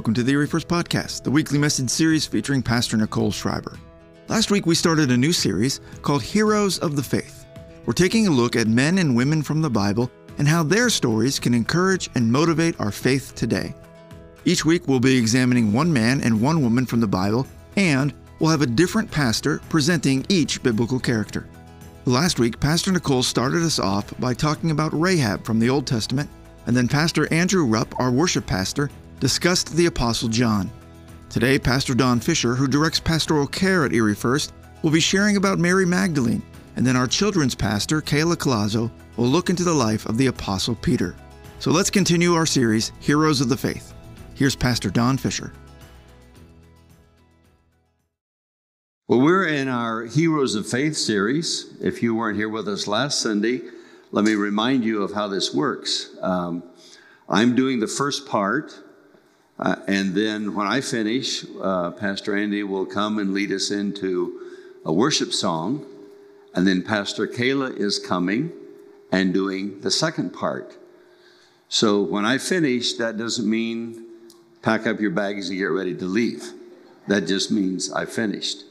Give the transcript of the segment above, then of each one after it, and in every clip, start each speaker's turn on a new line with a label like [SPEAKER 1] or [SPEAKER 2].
[SPEAKER 1] Welcome to the Erie First Podcast, the weekly message series featuring Pastor Nicole Schreiber. Last week we started a new series called Heroes of the Faith. We're taking a look at men and women from the Bible and how their stories can encourage and motivate our faith today. Each week we'll be examining one man and one woman from the Bible, and we'll have a different pastor presenting each biblical character. Last week, Pastor Nicole started us off by talking about Rahab from the Old Testament, and then Pastor Andrew Rupp, our worship pastor, discussed the Apostle John. Today, Pastor Don Fisher, who directs pastoral care at Erie First, will be sharing about Mary Magdalene, and then our children's pastor, Kahyla Collazo, will look into the life of the Apostle Peter. So let's continue our series, Heroes of the Faith. Here's Pastor Don Fisher.
[SPEAKER 2] Well, we're in our Heroes of Faith series. If you weren't here with us last Sunday, let me remind you of how this works. Um, I'm doing the first part, uh, and then when I finish, uh, Pastor Andy will come and lead us into a worship song, and then Pastor Kahyla is coming and doing the second part. So when I finish, that doesn't mean pack up your bags and get ready to leave. That just means I finished.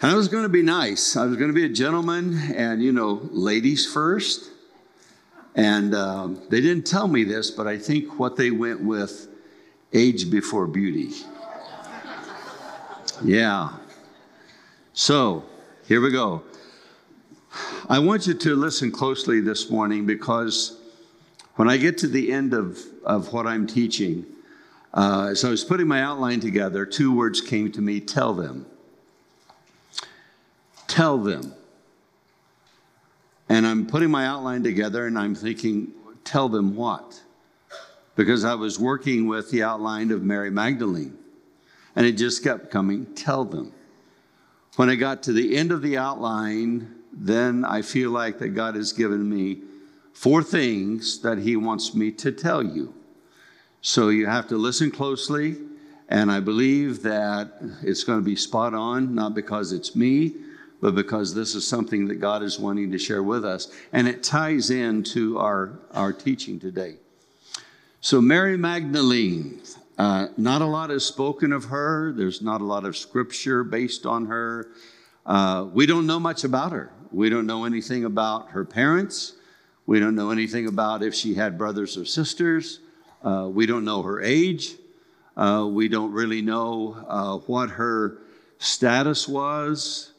[SPEAKER 2] And I was going to be nice. I was going to be a gentleman and, you know, ladies first. And um, they didn't tell me this, but I think what they went with age before beauty. Yeah. So, here we go. I want you to listen closely this morning because when I get to the end of, of what I'm teaching, uh, as I was putting my outline together, two words came to me tell them. Tell them. And I'm putting my outline together and I'm thinking, tell them what? Because I was working with the outline of Mary Magdalene. And it just kept coming, tell them. When I got to the end of the outline, then I feel like that God has given me four things that He wants me to tell you. So you have to listen closely, and I believe that it's going to be spot on, not because it's me, but because this is something that God is wanting to share with us. And it ties into our, our teaching today. So, Mary Magdalene, uh, not a lot is spoken of her. There's not a lot of scripture based on her. Uh, we don't know much about her. We don't know anything about her parents. We don't know anything about if she had brothers or sisters. Uh, we don't know her age. Uh, we don't really know uh, what her status was.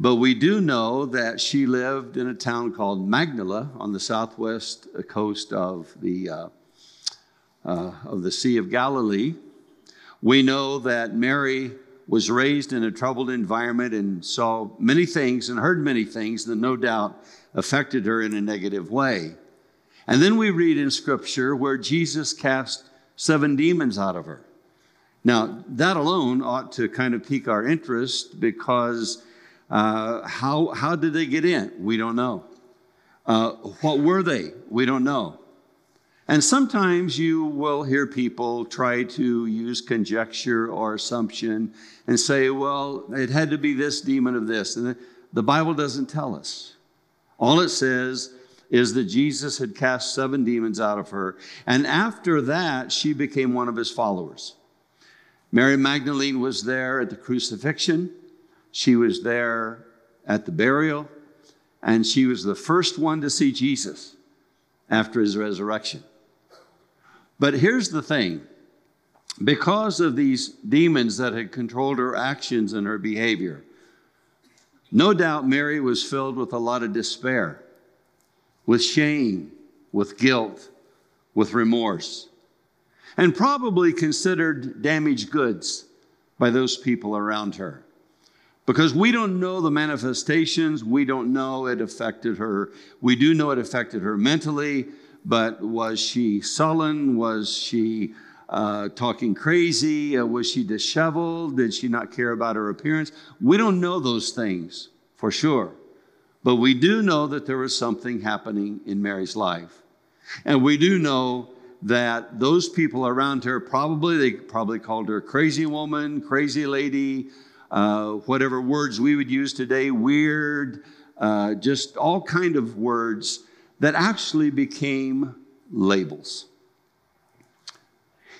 [SPEAKER 2] But we do know that she lived in a town called Magdala on the southwest coast of the, uh, uh, of the Sea of Galilee. We know that Mary was raised in a troubled environment and saw many things and heard many things that no doubt affected her in a negative way. And then we read in Scripture where Jesus cast seven demons out of her. Now, that alone ought to kind of pique our interest because uh, how, how did they get in? We don't know. Uh, what were they? We don't know. And sometimes you will hear people try to use conjecture or assumption and say, well, it had to be this demon of this. And the Bible doesn't tell us. All it says is that Jesus had cast seven demons out of her. And after that, she became one of his followers. Mary Magdalene was there at the crucifixion. She was there at the burial, and she was the first one to see Jesus after his resurrection. But here's the thing because of these demons that had controlled her actions and her behavior, no doubt Mary was filled with a lot of despair, with shame, with guilt, with remorse, and probably considered damaged goods by those people around her. Because we don't know the manifestations, we don't know it affected her. We do know it affected her mentally, but was she sullen? Was she uh, talking crazy? Uh, was she disheveled? Did she not care about her appearance? We don't know those things for sure. But we do know that there was something happening in Mary's life. And we do know that those people around her probably, they probably called her crazy woman, crazy lady, uh, whatever words we would use today, weird, uh, just all kind of words that actually became labels.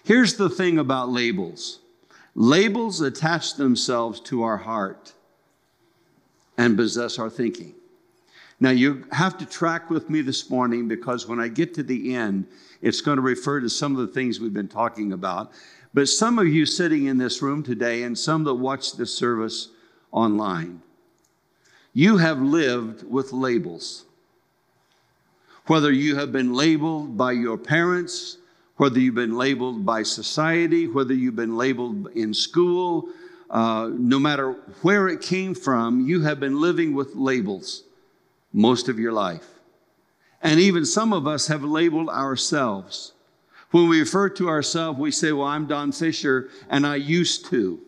[SPEAKER 2] Here's the thing about labels labels attach themselves to our heart and possess our thinking. Now, you have to track with me this morning because when I get to the end, it's going to refer to some of the things we've been talking about. But some of you sitting in this room today and some that watch this service online, you have lived with labels. Whether you have been labeled by your parents, whether you've been labeled by society, whether you've been labeled in school, uh, no matter where it came from, you have been living with labels most of your life. And even some of us have labeled ourselves. When we refer to ourselves, we say, Well, I'm Don Fisher and I used to.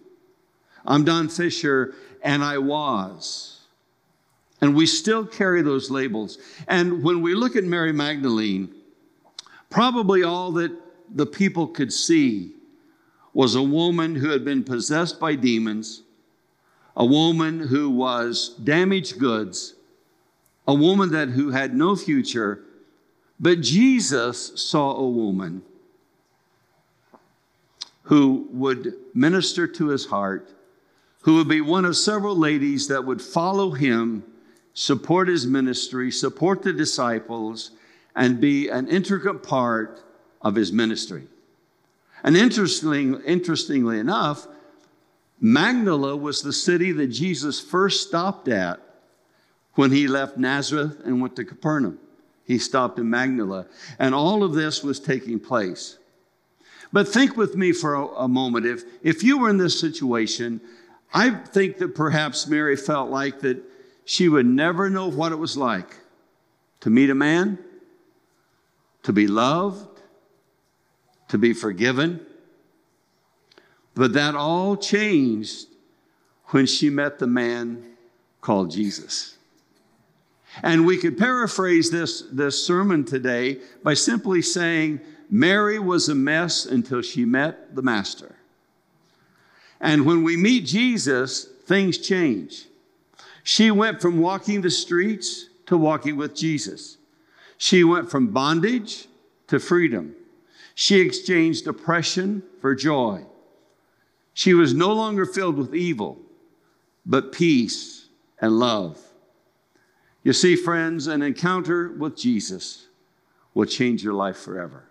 [SPEAKER 2] I'm Don Fisher and I was. And we still carry those labels. And when we look at Mary Magdalene, probably all that the people could see was a woman who had been possessed by demons, a woman who was damaged goods, a woman that who had no future, but Jesus saw a woman who would minister to his heart, who would be one of several ladies that would follow him, support his ministry, support the disciples, and be an intricate part of his ministry. And interestingly, interestingly enough, Magdala was the city that Jesus first stopped at when he left Nazareth and went to Capernaum. He stopped in Magdala. And all of this was taking place. But think with me for a, a moment. If, if you were in this situation, I think that perhaps Mary felt like that she would never know what it was like to meet a man, to be loved, to be forgiven. But that all changed when she met the man called Jesus. And we could paraphrase this, this sermon today by simply saying, Mary was a mess until she met the Master. And when we meet Jesus, things change. She went from walking the streets to walking with Jesus. She went from bondage to freedom. She exchanged oppression for joy. She was no longer filled with evil, but peace and love. You see, friends, an encounter with Jesus will change your life forever.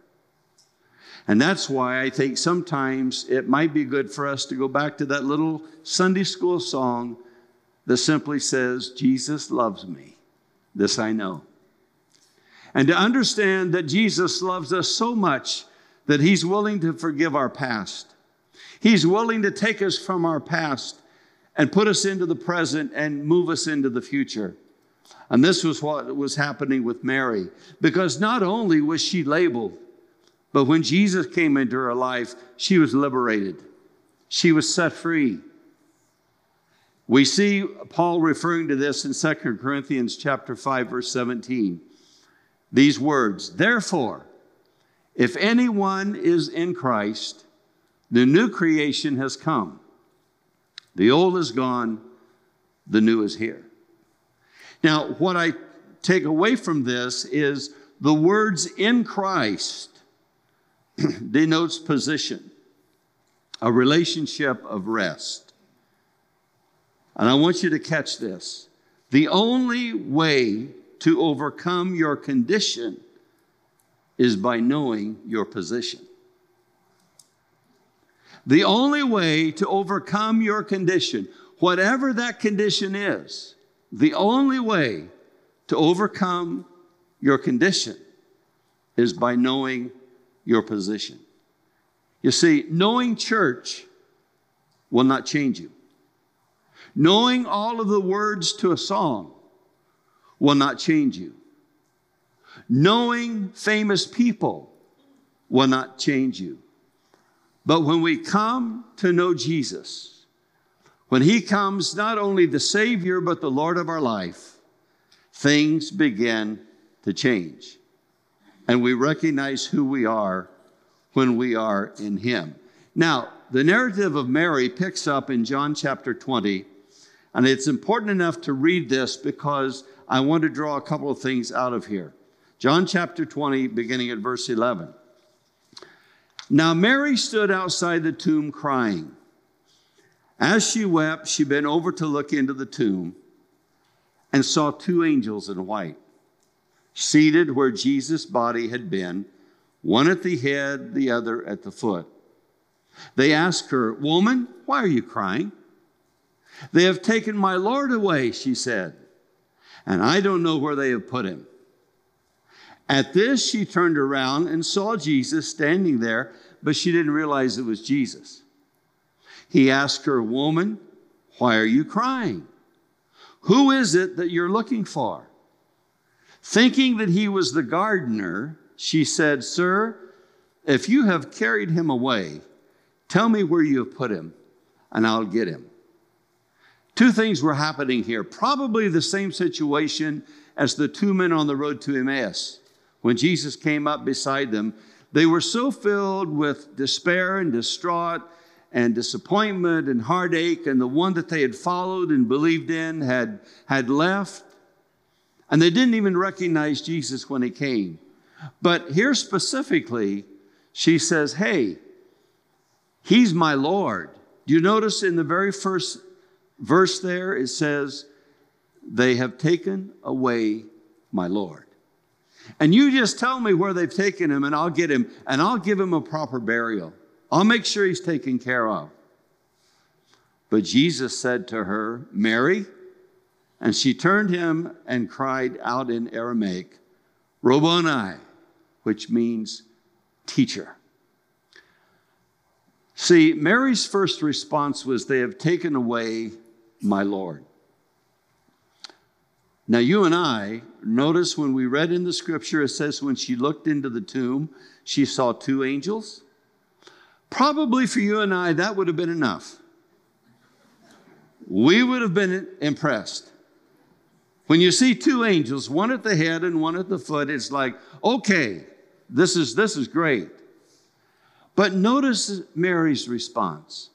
[SPEAKER 2] And that's why I think sometimes it might be good for us to go back to that little Sunday school song that simply says, Jesus loves me. This I know. And to understand that Jesus loves us so much that he's willing to forgive our past. He's willing to take us from our past and put us into the present and move us into the future. And this was what was happening with Mary, because not only was she labeled, but when Jesus came into her life, she was liberated. She was set free. We see Paul referring to this in 2 Corinthians chapter 5 verse 17. These words, therefore, if anyone is in Christ, the new creation has come. The old is gone, the new is here. Now, what I take away from this is the words in Christ denotes position, a relationship of rest. And I want you to catch this. The only way to overcome your condition is by knowing your position. The only way to overcome your condition, whatever that condition is, the only way to overcome your condition is by knowing your position. You see, knowing church will not change you. Knowing all of the words to a song will not change you. Knowing famous people will not change you. But when we come to know Jesus, when He comes, not only the Savior, but the Lord of our life, things begin to change. And we recognize who we are when we are in Him. Now, the narrative of Mary picks up in John chapter 20, and it's important enough to read this because I want to draw a couple of things out of here. John chapter 20, beginning at verse 11. Now, Mary stood outside the tomb crying. As she wept, she bent over to look into the tomb and saw two angels in white, seated where Jesus' body had been, one at the head, the other at the foot. They asked her, Woman, why are you crying? They have taken my Lord away, she said, and I don't know where they have put him. At this, she turned around and saw Jesus standing there, but she didn't realize it was Jesus. He asked her, Woman, why are you crying? Who is it that you're looking for? Thinking that he was the gardener, she said, Sir, if you have carried him away, tell me where you have put him, and I'll get him. Two things were happening here, probably the same situation as the two men on the road to Emmaus. When Jesus came up beside them, they were so filled with despair and distraught and disappointment and heartache, and the one that they had followed and believed in had, had left. And they didn't even recognize Jesus when he came. But here specifically, she says, Hey, he's my Lord. Do you notice in the very first verse there, it says, They have taken away my Lord. And you just tell me where they've taken him, and I'll get him, and I'll give him a proper burial. I'll make sure he's taken care of. But Jesus said to her, Mary, and she turned him and cried out in Aramaic, Rabboni, which means teacher. See, Mary's first response was, They have taken away my Lord. Now, you and I notice when we read in the scripture, it says when she looked into the tomb, she saw two angels. Probably for you and I, that would have been enough. We would have been impressed. When you see two angels, one at the head and one at the foot, it's like, okay, this is, this is great. But notice Mary's response.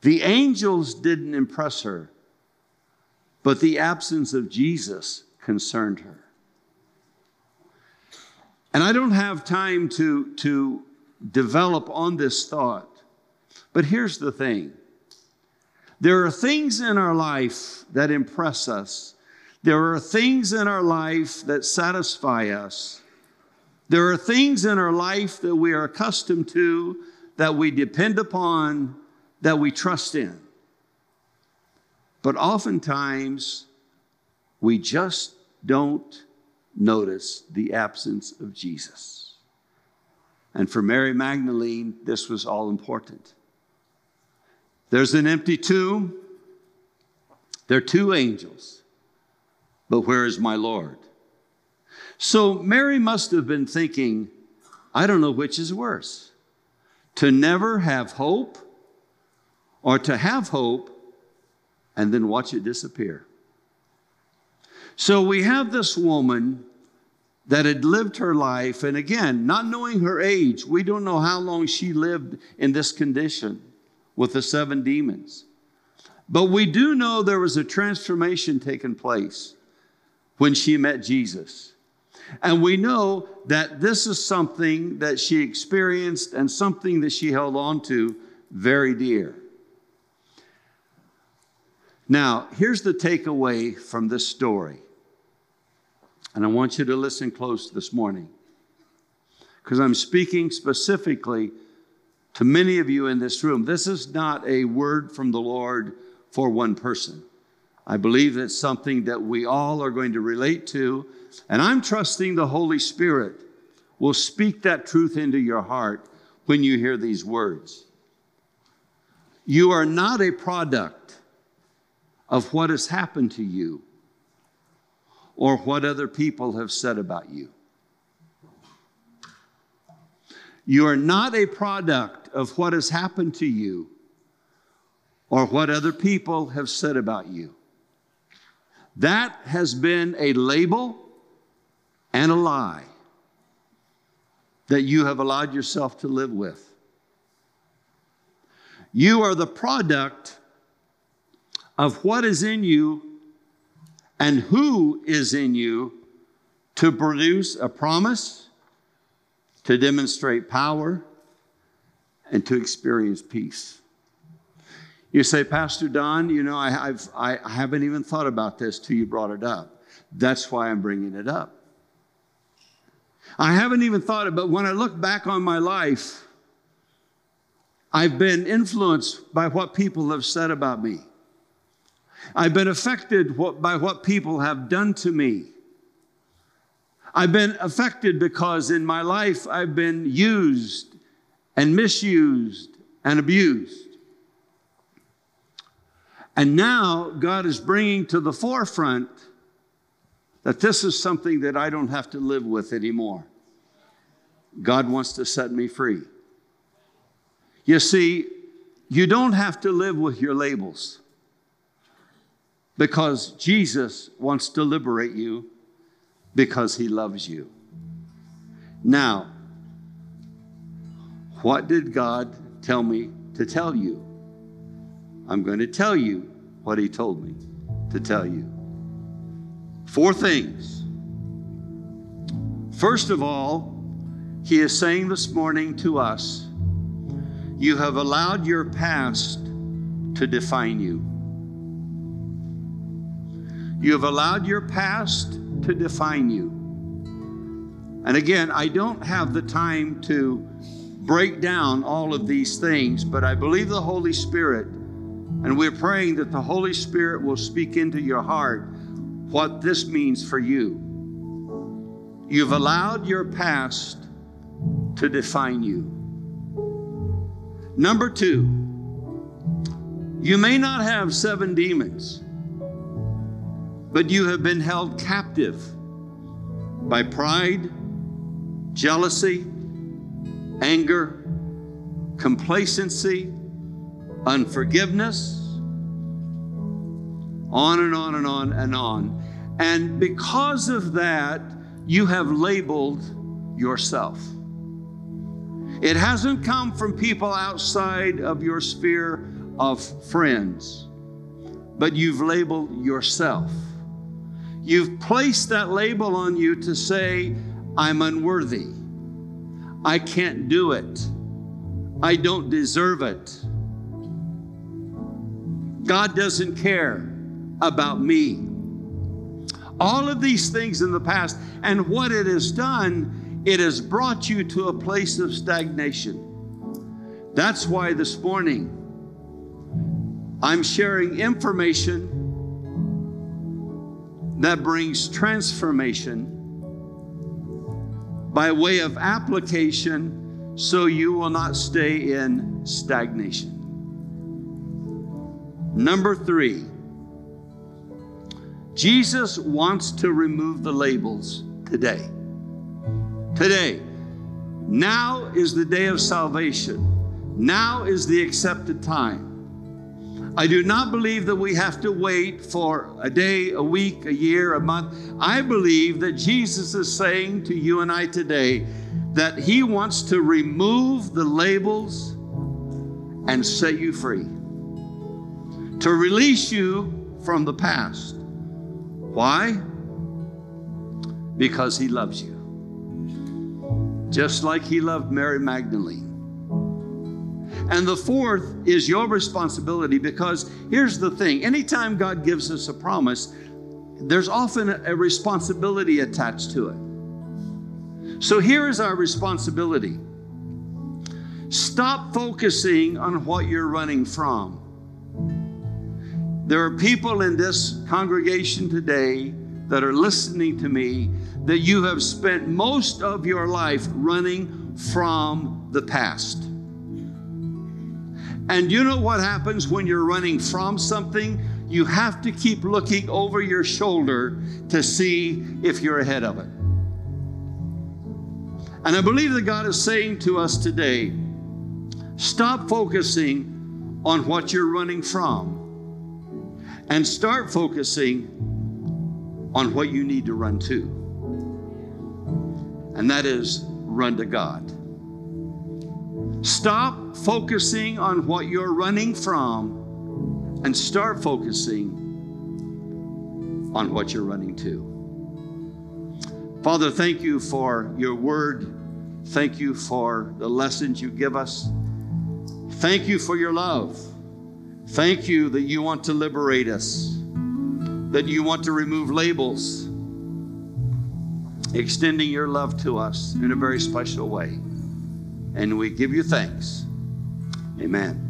[SPEAKER 2] The angels didn't impress her, but the absence of Jesus concerned her. And I don't have time to, to develop on this thought, but here's the thing there are things in our life that impress us, there are things in our life that satisfy us. There are things in our life that we are accustomed to, that we depend upon, that we trust in. But oftentimes, we just don't notice the absence of Jesus. And for Mary Magdalene, this was all important. There's an empty tomb. There are two angels. But where is my Lord? So Mary must have been thinking, I don't know which is worse to never have hope or to have hope and then watch it disappear. So we have this woman that had lived her life, and again, not knowing her age, we don't know how long she lived in this condition with the seven demons. But we do know there was a transformation taking place when she met Jesus. And we know that this is something that she experienced and something that she held on to very dear. Now, here's the takeaway from this story. And I want you to listen close this morning because I'm speaking specifically to many of you in this room. This is not a word from the Lord for one person. I believe it's something that we all are going to relate to. And I'm trusting the Holy Spirit will speak that truth into your heart when you hear these words. You are not a product of what has happened to you or what other people have said about you. You are not a product of what has happened to you or what other people have said about you. That has been a label and a lie that you have allowed yourself to live with. You are the product of what is in you and who is in you to produce a promise to demonstrate power, and to experience peace. You say, Pastor Don, you know, I, I've, I haven't even thought about this till you brought it up. That's why I'm bringing it up. I haven't even thought it, but when I look back on my life, I've been influenced by what people have said about me. I've been affected by what people have done to me. I've been affected because in my life I've been used and misused and abused. And now God is bringing to the forefront that this is something that I don't have to live with anymore. God wants to set me free. You see, you don't have to live with your labels because Jesus wants to liberate you because he loves you. Now, what did God tell me to tell you? I'm going to tell you what he told me to tell you. Four things. First of all, he is saying this morning to us, you have allowed your past to define you. You have allowed your past to define you. And again, I don't have the time to break down all of these things, but I believe the Holy Spirit, and we're praying that the Holy Spirit will speak into your heart what this means for you. You've allowed your past to define you. Number two, you may not have seven demons but you have been held captive by pride, jealousy, anger, complacency, unforgiveness, on and on and on and on. And because of that, you have labeled yourself. It hasn't come from people outside of your sphere of friends, but you've labeled yourself. You've placed that label on you to say, I'm unworthy. I can't do it. I don't deserve it. God doesn't care about me. All of these things in the past, and what it has done, it has brought you to a place of stagnation. That's why this morning I'm sharing information that brings transformation by way of application so you will not stay in stagnation. Number three, Jesus wants to remove the labels today. Today. Now is the day of salvation. Now is the accepted time. I do not believe that we have to wait for a day, a week, a year, a month. I believe that Jesus is saying to you and I today that He wants to remove the labels and set you free, to release you from the past. Why? Because He loves you. Just like He loved Mary Magdalene. And the fourth is your responsibility because here's the thing anytime God gives us a promise, there's often a responsibility attached to it. So here is our responsibility stop focusing on what you're running from. There are people in this congregation today that are listening to me that you have spent most of your life running from the past. And you know what happens when you're running from something? You have to keep looking over your shoulder to see if you're ahead of it. And I believe that God is saying to us today stop focusing on what you're running from and start focusing on what you need to run to. And that is run to God. Stop focusing on what you're running from and start focusing on what you're running to. Father, thank you for your word
[SPEAKER 3] Thank you for the lessons you give us. Thank you for your love. Thank you that you want to liberate us, that you want to remove labels, extending your love to us in a very special way. And we give you thanks. Amen.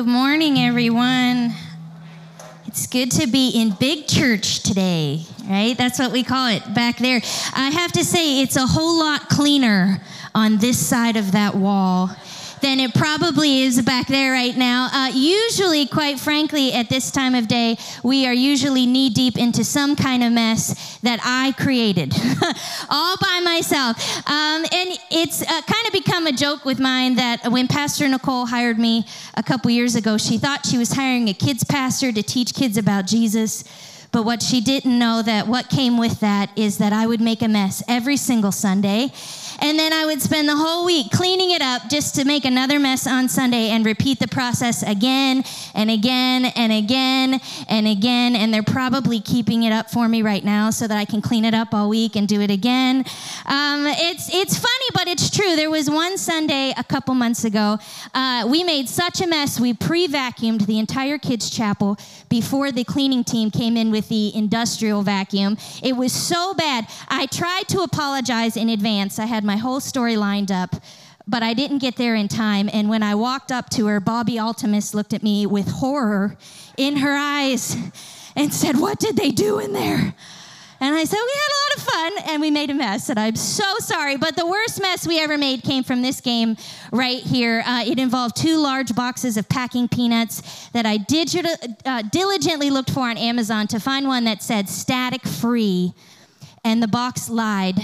[SPEAKER 4] Good morning, everyone. It's good to be in big church today, right? That's what we call it back there. I have to say, it's a whole lot cleaner on this side of that wall than it probably is back there right now. Uh, usually, quite frankly, at this time of day, we are usually knee deep into some kind of mess that I created all by myself. Um, and it's uh, kind of become a joke with mine that when Pastor Nicole hired me a couple years ago, she thought she was hiring a kids pastor to teach kids about Jesus. But what she didn't know that what came with that is that I would make a mess every single Sunday. And then I would spend the whole week cleaning it up just to make another mess on Sunday and repeat the process again and again and again and again. And they're probably keeping it up for me right now so that I can clean it up all week and do it again. Um, it's, it's funny, but it's true. There was one Sunday a couple months ago. Uh, we made such a mess, we pre vacuumed the entire kids' chapel before the cleaning team came in with the industrial vacuum. It was so bad. I tried to apologize in advance. I had my whole story lined up, but I didn't get there in time. And when I walked up to her, Bobby Altimus looked at me with horror in her eyes and said, What did they do in there? And I said, We had a lot of fun and we made a mess. And I'm so sorry. But the worst mess we ever made came from this game right here. Uh, it involved two large boxes of packing peanuts that I digi- uh, diligently looked for on Amazon to find one that said static free. And the box lied.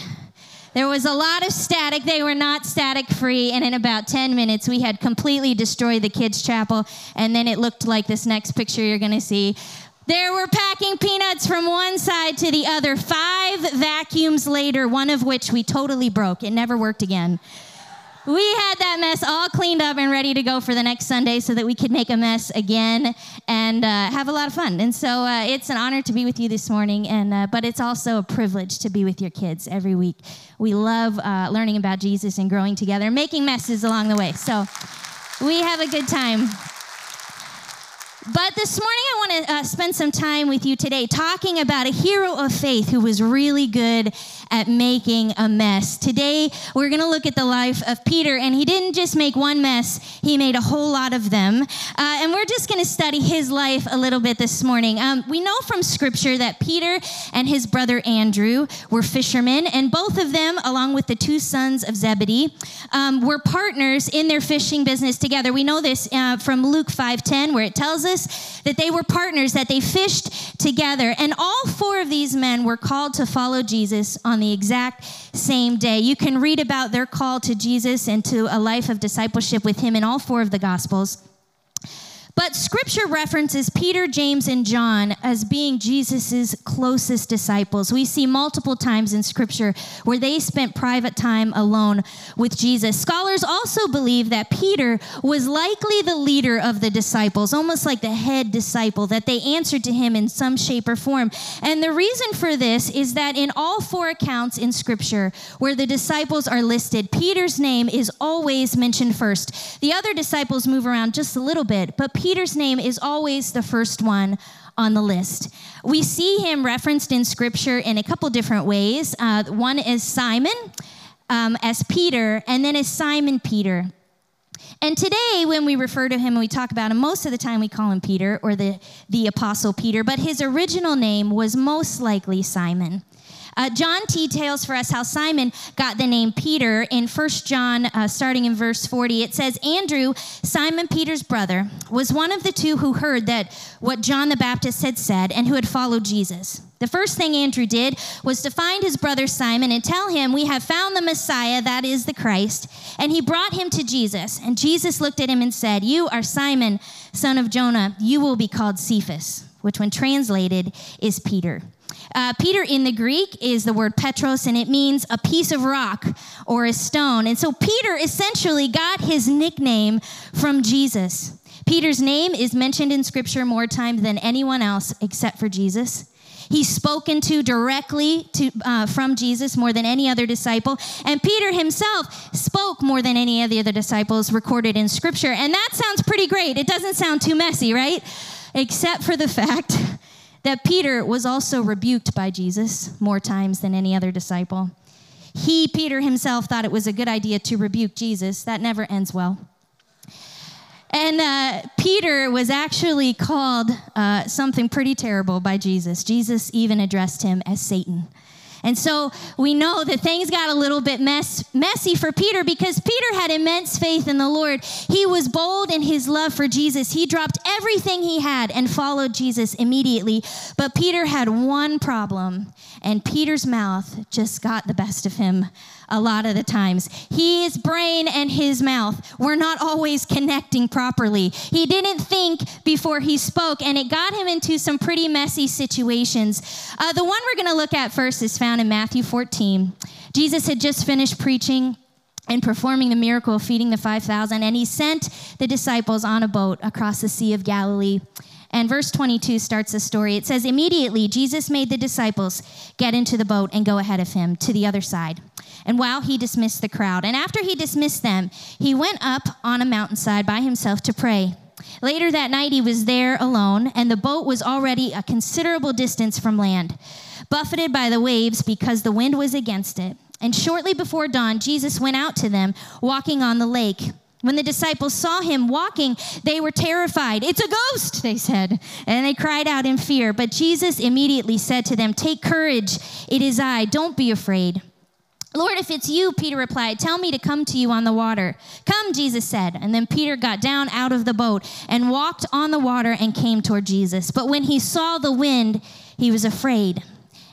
[SPEAKER 4] There was a lot of static. They were not static free. And in about 10 minutes, we had completely destroyed the kids' chapel. And then it looked like this next picture you're going to see. There were packing peanuts from one side to the other. Five vacuums later, one of which we totally broke. It never worked again. We had that mess all cleaned up and ready to go for the next Sunday so that we could make a mess again and uh, have a lot of fun. And so uh, it's an honor to be with you this morning, and uh, but it's also a privilege to be with your kids every week. We love uh, learning about Jesus and growing together, making messes along the way. So we have a good time. But this morning, I want to uh, spend some time with you today talking about a hero of faith who was really good at making a mess. Today, we're going to look at the life of Peter, and he didn't just make one mess, he made a whole lot of them. Uh, and we're just going to study his life a little bit this morning. Um, we know from scripture that Peter and his brother Andrew were fishermen, and both of them, along with the two sons of Zebedee, um, were partners in their fishing business together. We know this uh, from Luke 5:10, where it tells us that they were partners, that they fished together. And all four of these men were called to follow Jesus on the exact same day. You can read about their call to Jesus and to a life of discipleship with him in all four of the Gospels. But scripture references Peter, James, and John as being Jesus' closest disciples. We see multiple times in scripture where they spent private time alone with Jesus. Scholars also believe that Peter was likely the leader of the disciples, almost like the head disciple, that they answered to him in some shape or form. And the reason for this is that in all four accounts in scripture where the disciples are listed, Peter's name is always mentioned first. The other disciples move around just a little bit, but Peter's name is always the first one on the list. We see him referenced in scripture in a couple different ways. Uh, one is Simon um, as Peter, and then as Simon Peter. And today, when we refer to him and we talk about him, most of the time we call him Peter or the, the Apostle Peter, but his original name was most likely Simon. Uh, John details for us how Simon got the name Peter in 1 John, uh, starting in verse 40. It says, Andrew, Simon Peter's brother, was one of the two who heard that what John the Baptist had said and who had followed Jesus. The first thing Andrew did was to find his brother Simon and tell him, We have found the Messiah, that is the Christ. And he brought him to Jesus. And Jesus looked at him and said, You are Simon, son of Jonah. You will be called Cephas, which, when translated, is Peter. Uh, Peter in the Greek is the word Petros, and it means a piece of rock or a stone. And so Peter essentially got his nickname from Jesus. Peter's name is mentioned in Scripture more times than anyone else except for Jesus. He's spoken to directly to, uh, from Jesus more than any other disciple. And Peter himself spoke more than any of the other disciples recorded in Scripture. And that sounds pretty great. It doesn't sound too messy, right? Except for the fact that Peter was also rebuked by Jesus more times than any other disciple. He, Peter himself, thought it was a good idea to rebuke Jesus. That never ends well. And uh, Peter was actually called uh, something pretty terrible by Jesus. Jesus even addressed him as Satan. And so we know that things got a little bit mess, messy for Peter because Peter had immense faith in the Lord. He was bold in his love for Jesus. He dropped everything he had and followed Jesus immediately. But Peter had one problem, and Peter's mouth just got the best of him a lot of the times. His brain and his mouth were not always connecting properly. He didn't think before he spoke, and it got him into some pretty messy situations. Uh, the one we're going to look at first is found in Matthew 14. Jesus had just finished preaching and performing the miracle of feeding the 5,000, and he sent the disciples on a boat across the Sea of Galilee. And verse 22 starts the story. It says, Immediately Jesus made the disciples get into the boat and go ahead of him to the other side. And while he dismissed the crowd, and after he dismissed them, he went up on a mountainside by himself to pray. Later that night, he was there alone, and the boat was already a considerable distance from land, buffeted by the waves because the wind was against it. And shortly before dawn, Jesus went out to them, walking on the lake. When the disciples saw him walking, they were terrified. It's a ghost, they said, and they cried out in fear. But Jesus immediately said to them, Take courage, it is I, don't be afraid. Lord, if it's you, Peter replied, tell me to come to you on the water. Come, Jesus said. And then Peter got down out of the boat and walked on the water and came toward Jesus. But when he saw the wind, he was afraid.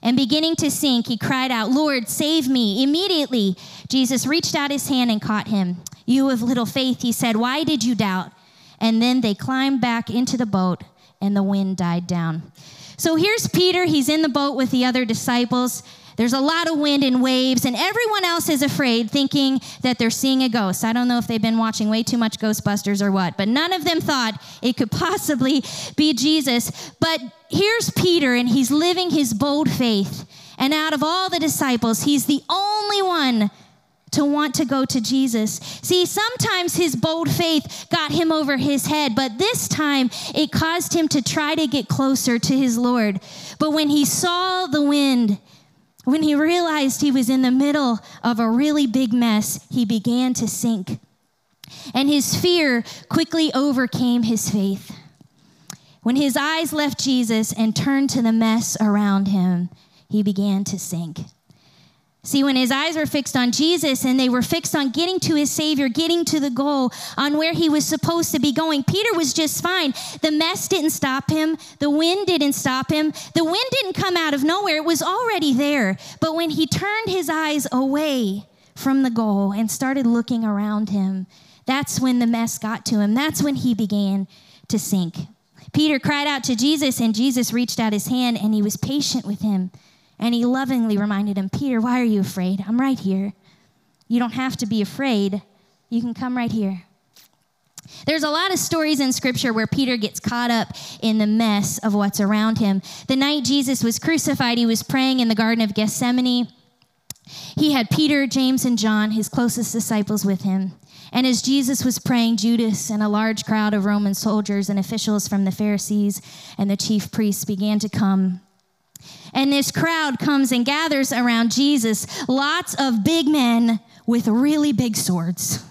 [SPEAKER 4] And beginning to sink, he cried out, Lord, save me. Immediately, Jesus reached out his hand and caught him. You of little faith, he said, why did you doubt? And then they climbed back into the boat, and the wind died down. So here's Peter. He's in the boat with the other disciples. There's a lot of wind and waves, and everyone else is afraid, thinking that they're seeing a ghost. I don't know if they've been watching way too much Ghostbusters or what, but none of them thought it could possibly be Jesus. But here's Peter, and he's living his bold faith. And out of all the disciples, he's the only one to want to go to Jesus. See, sometimes his bold faith got him over his head, but this time it caused him to try to get closer to his Lord. But when he saw the wind, when he realized he was in the middle of a really big mess, he began to sink. And his fear quickly overcame his faith. When his eyes left Jesus and turned to the mess around him, he began to sink. See, when his eyes were fixed on Jesus and they were fixed on getting to his Savior, getting to the goal, on where he was supposed to be going, Peter was just fine. The mess didn't stop him. The wind didn't stop him. The wind didn't come out of nowhere, it was already there. But when he turned his eyes away from the goal and started looking around him, that's when the mess got to him. That's when he began to sink. Peter cried out to Jesus, and Jesus reached out his hand and he was patient with him. And he lovingly reminded him, Peter, why are you afraid? I'm right here. You don't have to be afraid. You can come right here. There's a lot of stories in scripture where Peter gets caught up in the mess of what's around him. The night Jesus was crucified, he was praying in the Garden of Gethsemane. He had Peter, James, and John, his closest disciples, with him. And as Jesus was praying, Judas and a large crowd of Roman soldiers and officials from the Pharisees and the chief priests began to come and this crowd comes and gathers around Jesus, lots of big men with really big swords.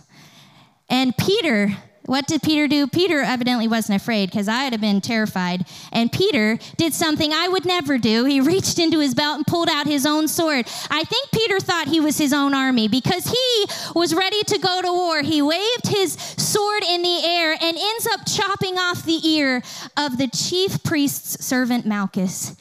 [SPEAKER 4] And Peter, what did Peter do? Peter evidently wasn't afraid because I'd have been terrified. And Peter did something I would never do. He reached into his belt and pulled out his own sword. I think Peter thought he was his own army because he was ready to go to war. He waved his sword in the air and ends up chopping off the ear of the chief priest's servant Malchus.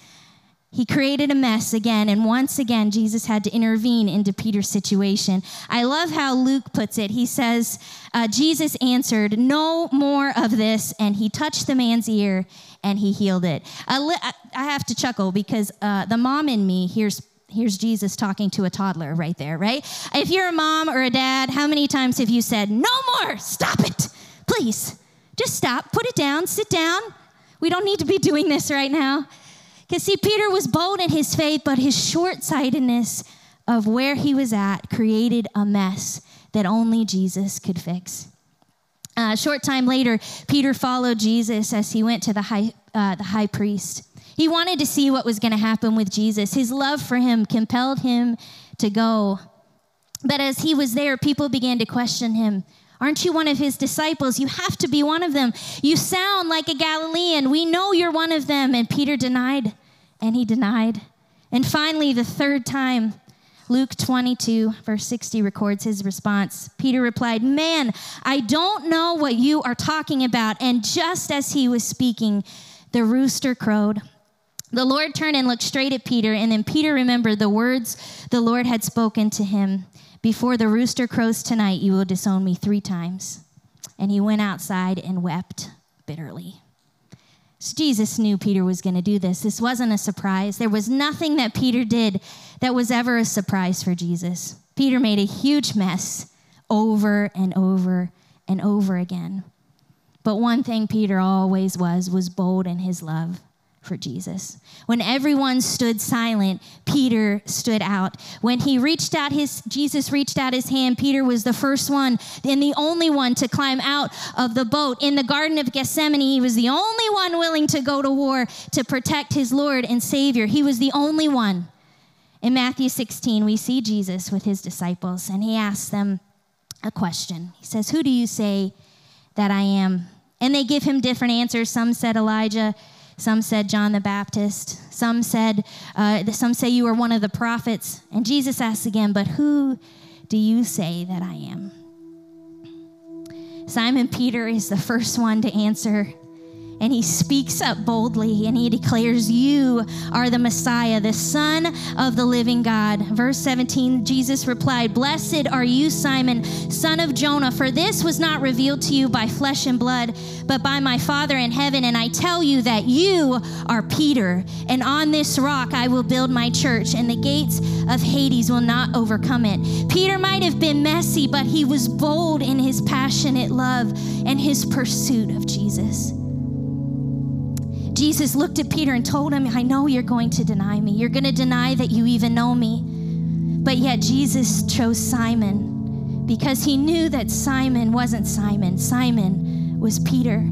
[SPEAKER 4] He created a mess again, and once again, Jesus had to intervene into Peter's situation. I love how Luke puts it. He says, uh, Jesus answered, No more of this, and he touched the man's ear and he healed it. I, I have to chuckle because uh, the mom in me hears here's Jesus talking to a toddler right there, right? If you're a mom or a dad, how many times have you said, No more, stop it, please, just stop, put it down, sit down. We don't need to be doing this right now. Because, see, Peter was bold in his faith, but his short sightedness of where he was at created a mess that only Jesus could fix. Uh, a short time later, Peter followed Jesus as he went to the high, uh, the high priest. He wanted to see what was going to happen with Jesus. His love for him compelled him to go. But as he was there, people began to question him. Aren't you one of his disciples? You have to be one of them. You sound like a Galilean. We know you're one of them. And Peter denied and he denied. And finally, the third time, Luke 22, verse 60 records his response. Peter replied, Man, I don't know what you are talking about. And just as he was speaking, the rooster crowed. The Lord turned and looked straight at Peter, and then Peter remembered the words the Lord had spoken to him Before the rooster crows tonight, you will disown me three times. And he went outside and wept bitterly. Jesus knew Peter was going to do this. This wasn't a surprise. There was nothing that Peter did that was ever a surprise for Jesus. Peter made a huge mess over and over and over again. But one thing Peter always was was bold in his love for Jesus. When everyone stood silent, Peter stood out. When he reached out his Jesus reached out his hand, Peter was the first one and the only one to climb out of the boat. In the garden of Gethsemane, he was the only one willing to go to war to protect his Lord and Savior. He was the only one. In Matthew 16, we see Jesus with his disciples and he asks them a question. He says, "Who do you say that I am?" And they give him different answers. Some said Elijah, some said John the Baptist. Some said, uh, some say you are one of the prophets. And Jesus asks again, but who do you say that I am? Simon Peter is the first one to answer and he speaks up boldly and he declares, You are the Messiah, the Son of the living God. Verse 17, Jesus replied, Blessed are you, Simon, son of Jonah, for this was not revealed to you by flesh and blood, but by my Father in heaven. And I tell you that you are Peter, and on this rock I will build my church, and the gates of Hades will not overcome it. Peter might have been messy, but he was bold in his passionate love and his pursuit of Jesus. Jesus looked at Peter and told him, I know you're going to deny me. You're going to deny that you even know me. But yet Jesus chose Simon because he knew that Simon wasn't Simon, Simon was Peter.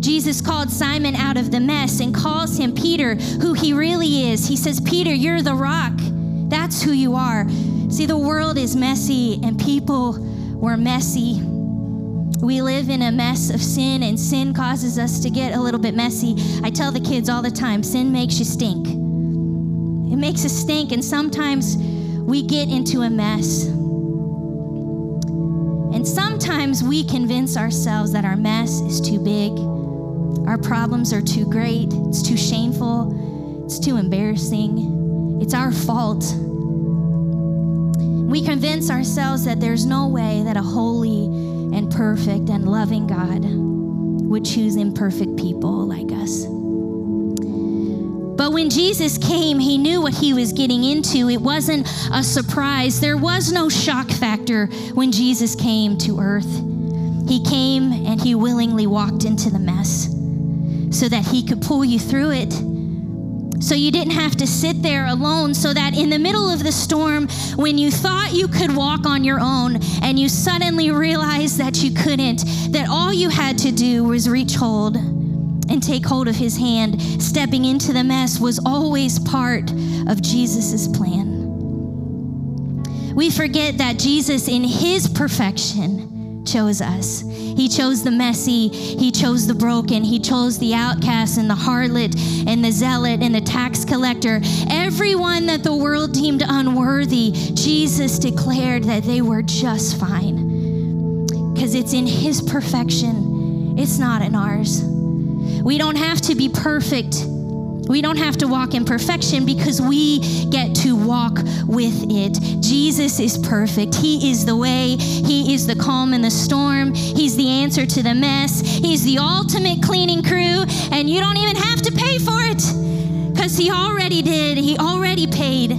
[SPEAKER 4] Jesus called Simon out of the mess and calls him Peter, who he really is. He says, Peter, you're the rock. That's who you are. See, the world is messy and people were messy. We live in a mess of sin, and sin causes us to get a little bit messy. I tell the kids all the time sin makes you stink. It makes us stink, and sometimes we get into a mess. And sometimes we convince ourselves that our mess is too big, our problems are too great, it's too shameful, it's too embarrassing, it's our fault. We convince ourselves that there's no way that a holy, and perfect and loving God would choose imperfect people like us. But when Jesus came, he knew what he was getting into. It wasn't a surprise. There was no shock factor when Jesus came to earth. He came and he willingly walked into the mess so that he could pull you through it so you didn't have to sit there alone, so that in the middle of the storm, when you thought you could walk on your own and you suddenly realized that you couldn't, that all you had to do was reach hold and take hold of his hand. Stepping into the mess was always part of Jesus' plan. We forget that Jesus, in his perfection, chose us. He chose the messy, He chose the broken, He chose the outcast and the harlot and the zealot and the tax collector. Everyone that the world deemed unworthy, Jesus declared that they were just fine. Because it's in His perfection, it's not in ours. We don't have to be perfect we don't have to walk in perfection because we get to walk with it. Jesus is perfect. He is the way, He is the calm in the storm, He's the answer to the mess, He's the ultimate cleaning crew, and you don't even have to pay for it because He already did, He already paid.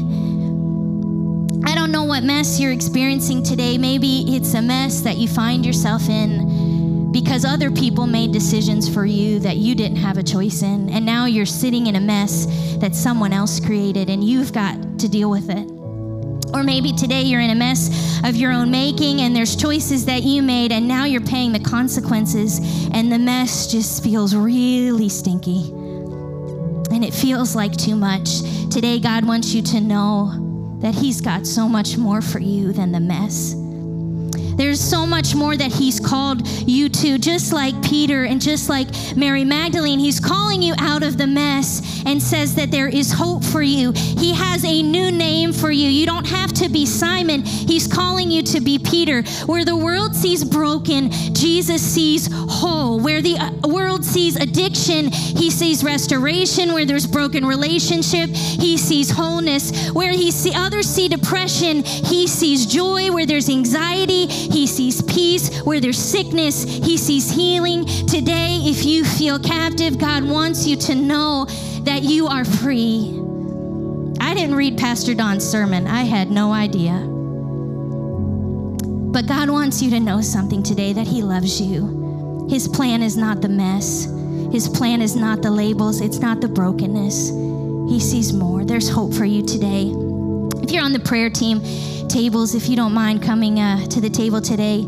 [SPEAKER 4] I don't know what mess you're experiencing today. Maybe it's a mess that you find yourself in because other people made decisions for you that you didn't have a choice in. And now you're sitting in a mess that someone else created and you've got to deal with it. Or maybe today you're in a mess of your own making and there's choices that you made and now you're paying the consequences and the mess just feels really stinky. And it feels like too much. Today, God wants you to know that He's got so much more for you than the mess. There's so much more that He's called you to, just like Peter and just like Mary Magdalene. He's calling you out of the mess and says that there is hope for you. He has a new name for you. You don't have to be Simon, He's calling you to be Peter. Where the world sees broken, Jesus sees whole. Where the uh, world sees addiction, He sees restoration. Where there's broken relationship, He sees wholeness. Where he see, others see depression, He sees joy. Where there's anxiety, He sees peace. Where there's sickness, He sees healing. Today, if you feel captive, God wants you to know that you are free. I didn't read Pastor Don's sermon, I had no idea. But God wants you to know something today that He loves you. His plan is not the mess, His plan is not the labels, it's not the brokenness. He sees more. There's hope for you today. If you're on the prayer team tables, if you don't mind coming uh, to the table today,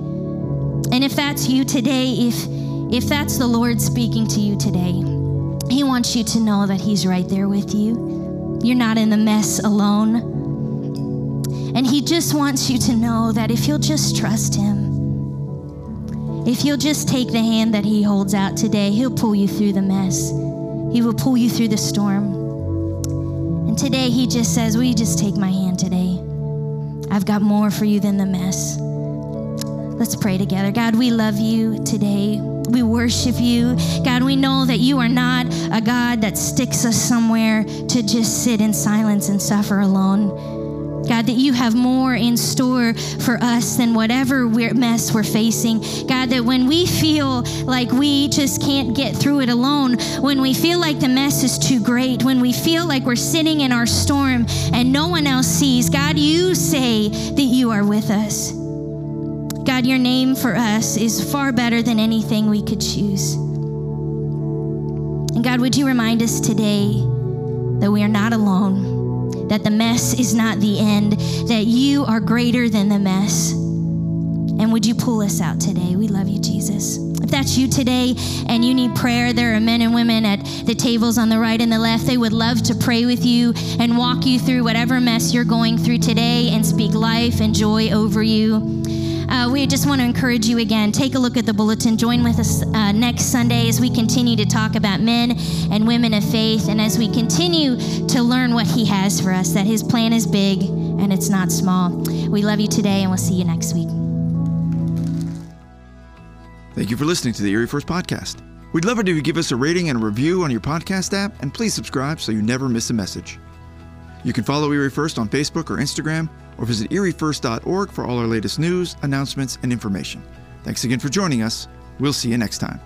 [SPEAKER 4] and if that's you today, if if that's the Lord speaking to you today, He wants you to know that He's right there with you. You're not in the mess alone. And He just wants you to know that if you'll just trust Him, if you'll just take the hand that He holds out today, He'll pull you through the mess. He will pull you through the storm. And today He just says, Will you just take my hand today? I've got more for you than the mess. Let's pray together. God, we love you today. We worship you. God, we know that you are not a God that sticks us somewhere to just sit in silence and suffer alone. God, that you have more in store for us than whatever we're, mess we're facing. God, that when we feel like we just can't get through it alone, when we feel like the mess is too great, when we feel like we're sitting in our storm and no one else sees, God, you say that you are with us. God, your name for us is far better than anything we could choose. And God, would you remind us today that we are not alone, that the mess is not the end, that you are greater than the mess. And would you pull us out today? We love you, Jesus. If that's you today and you need prayer, there are men and women at the tables on the right and the left. They would love to pray with you and walk you through whatever mess you're going through today and speak life and joy over you. Uh, we just want to encourage you again. Take a look at the bulletin. Join with us uh, next Sunday as we continue to talk about men and women of faith and as we continue to learn what He has for us, that His plan is big and it's not small. We love you today, and we'll see you next week.
[SPEAKER 1] Thank you for listening to the Erie First Podcast. We'd love it if you give us a rating and a review on your podcast app, and please subscribe so you never miss a message. You can follow Erie First on Facebook or Instagram, or visit eriefirst.org for all our latest news, announcements, and information. Thanks again for joining us. We'll see you next time.